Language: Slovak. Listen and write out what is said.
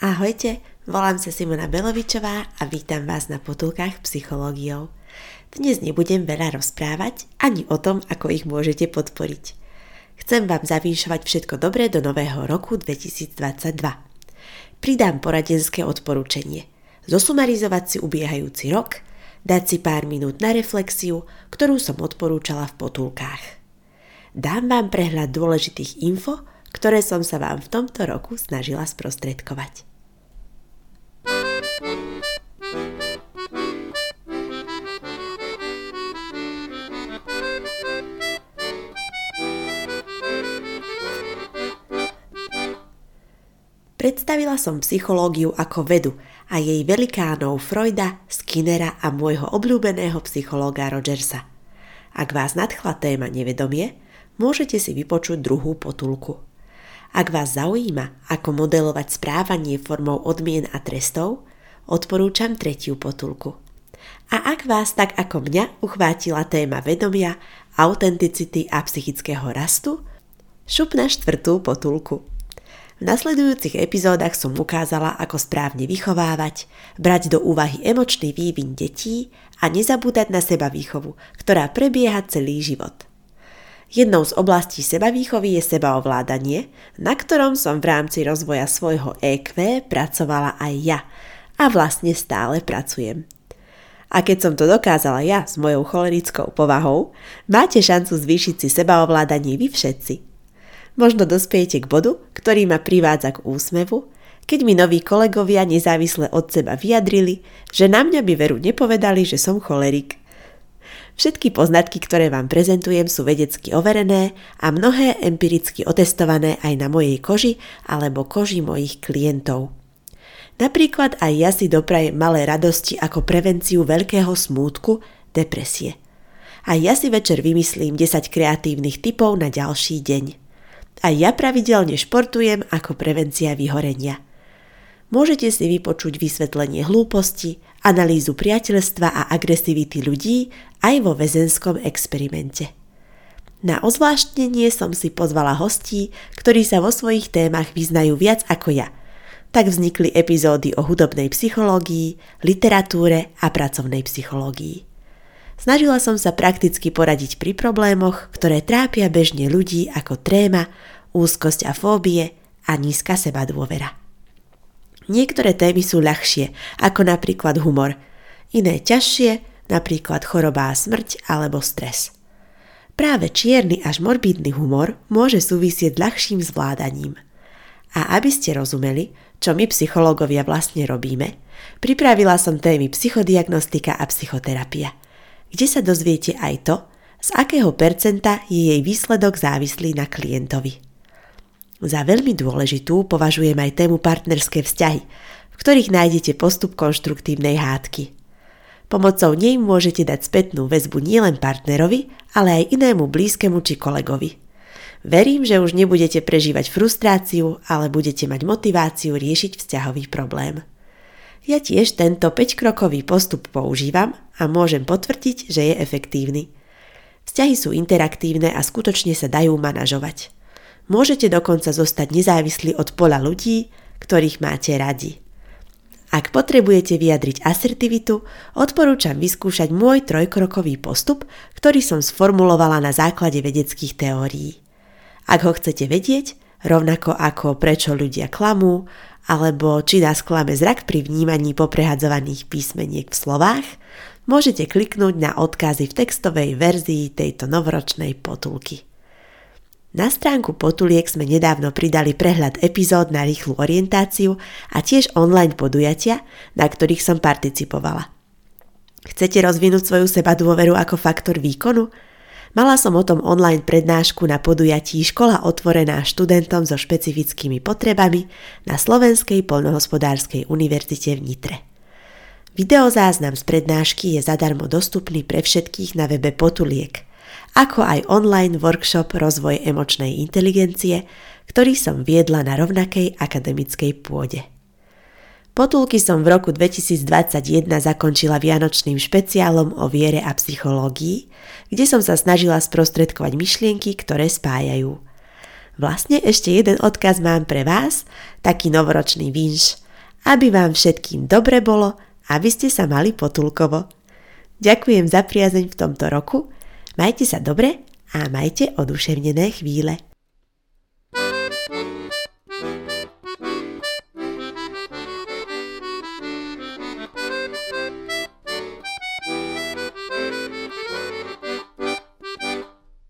Ahojte, volám sa Simona Belovičová a vítam vás na potulkách psychológiou. Dnes nebudem veľa rozprávať ani o tom, ako ich môžete podporiť. Chcem vám zavýšovať všetko dobré do nového roku 2022. Pridám poradenské odporúčanie. Zosumarizovať si ubiehajúci rok, dať si pár minút na reflexiu, ktorú som odporúčala v potulkách. Dám vám prehľad dôležitých info, ktoré som sa vám v tomto roku snažila sprostredkovať. Predstavila som psychológiu ako vedu a jej velikánov Freuda, Skinnera a môjho obľúbeného psychológa Rogersa. Ak vás nadchla téma nevedomie, môžete si vypočuť druhú potulku. Ak vás zaujíma, ako modelovať správanie formou odmien a trestov, odporúčam tretiu potulku. A ak vás tak ako mňa uchvátila téma vedomia, autenticity a psychického rastu, šup na štvrtú potulku. V nasledujúcich epizódach som ukázala, ako správne vychovávať, brať do úvahy emočný vývin detí a nezabúdať na seba výchovu, ktorá prebieha celý život. Jednou z oblastí sebavýchovy je sebaovládanie, na ktorom som v rámci rozvoja svojho EQ pracovala aj ja a vlastne stále pracujem. A keď som to dokázala ja s mojou cholerickou povahou, máte šancu zvýšiť si sebaovládanie vy všetci – Možno dospiejete k bodu, ktorý ma privádza k úsmevu, keď mi noví kolegovia nezávisle od seba vyjadrili, že na mňa by veru nepovedali, že som cholerik. Všetky poznatky, ktoré vám prezentujem, sú vedecky overené a mnohé empiricky otestované aj na mojej koži alebo koži mojich klientov. Napríklad aj ja si doprajem malé radosti ako prevenciu veľkého smútku, depresie. A ja si večer vymyslím 10 kreatívnych typov na ďalší deň. A ja pravidelne športujem ako prevencia vyhorenia. Môžete si vypočuť vysvetlenie hlúposti, analýzu priateľstva a agresivity ľudí aj vo väzenskom experimente. Na ozvláštnenie som si pozvala hostí, ktorí sa vo svojich témach vyznajú viac ako ja. Tak vznikli epizódy o hudobnej psychológii, literatúre a pracovnej psychológii. Snažila som sa prakticky poradiť pri problémoch, ktoré trápia bežne ľudí ako tréma, úzkosť a fóbie a nízka seba dôvera. Niektoré témy sú ľahšie, ako napríklad humor, iné ťažšie, napríklad choroba a smrť alebo stres. Práve čierny až morbidný humor môže súvisieť ľahším zvládaním. A aby ste rozumeli, čo my psychológovia vlastne robíme, pripravila som témy psychodiagnostika a psychoterapia – kde sa dozviete aj to, z akého percenta je jej výsledok závislý na klientovi. Za veľmi dôležitú považujem aj tému partnerské vzťahy, v ktorých nájdete postup konštruktívnej hádky. Pomocou nej môžete dať spätnú väzbu nielen partnerovi, ale aj inému blízkemu či kolegovi. Verím, že už nebudete prežívať frustráciu, ale budete mať motiváciu riešiť vzťahový problém. Ja tiež tento 5-krokový postup používam a môžem potvrdiť, že je efektívny. Vzťahy sú interaktívne a skutočne sa dajú manažovať. Môžete dokonca zostať nezávislí od pola ľudí, ktorých máte radi. Ak potrebujete vyjadriť asertivitu, odporúčam vyskúšať môj trojkrokový postup, ktorý som sformulovala na základe vedeckých teórií. Ak ho chcete vedieť, rovnako ako prečo ľudia klamú, alebo či nás klame zrak pri vnímaní poprehadzovaných písmeniek v slovách, môžete kliknúť na odkazy v textovej verzii tejto novoročnej potulky. Na stránku Potuliek sme nedávno pridali prehľad epizód na rýchlu orientáciu a tiež online podujatia, na ktorých som participovala. Chcete rozvinúť svoju seba dôveru ako faktor výkonu? Mala som o tom online prednášku na podujatí Škola otvorená študentom so špecifickými potrebami na Slovenskej poľnohospodárskej univerzite v Nitre. Videozáznam z prednášky je zadarmo dostupný pre všetkých na webe Potuliek, ako aj online workshop Rozvoj emočnej inteligencie, ktorý som viedla na rovnakej akademickej pôde. Potulky som v roku 2021 zakončila vianočným špeciálom o viere a psychológii, kde som sa snažila sprostredkovať myšlienky, ktoré spájajú. Vlastne ešte jeden odkaz mám pre vás, taký novoročný vinš. aby vám všetkým dobre bolo, aby ste sa mali potulkovo. Ďakujem za priazeň v tomto roku, majte sa dobre a majte oduševnené chvíle.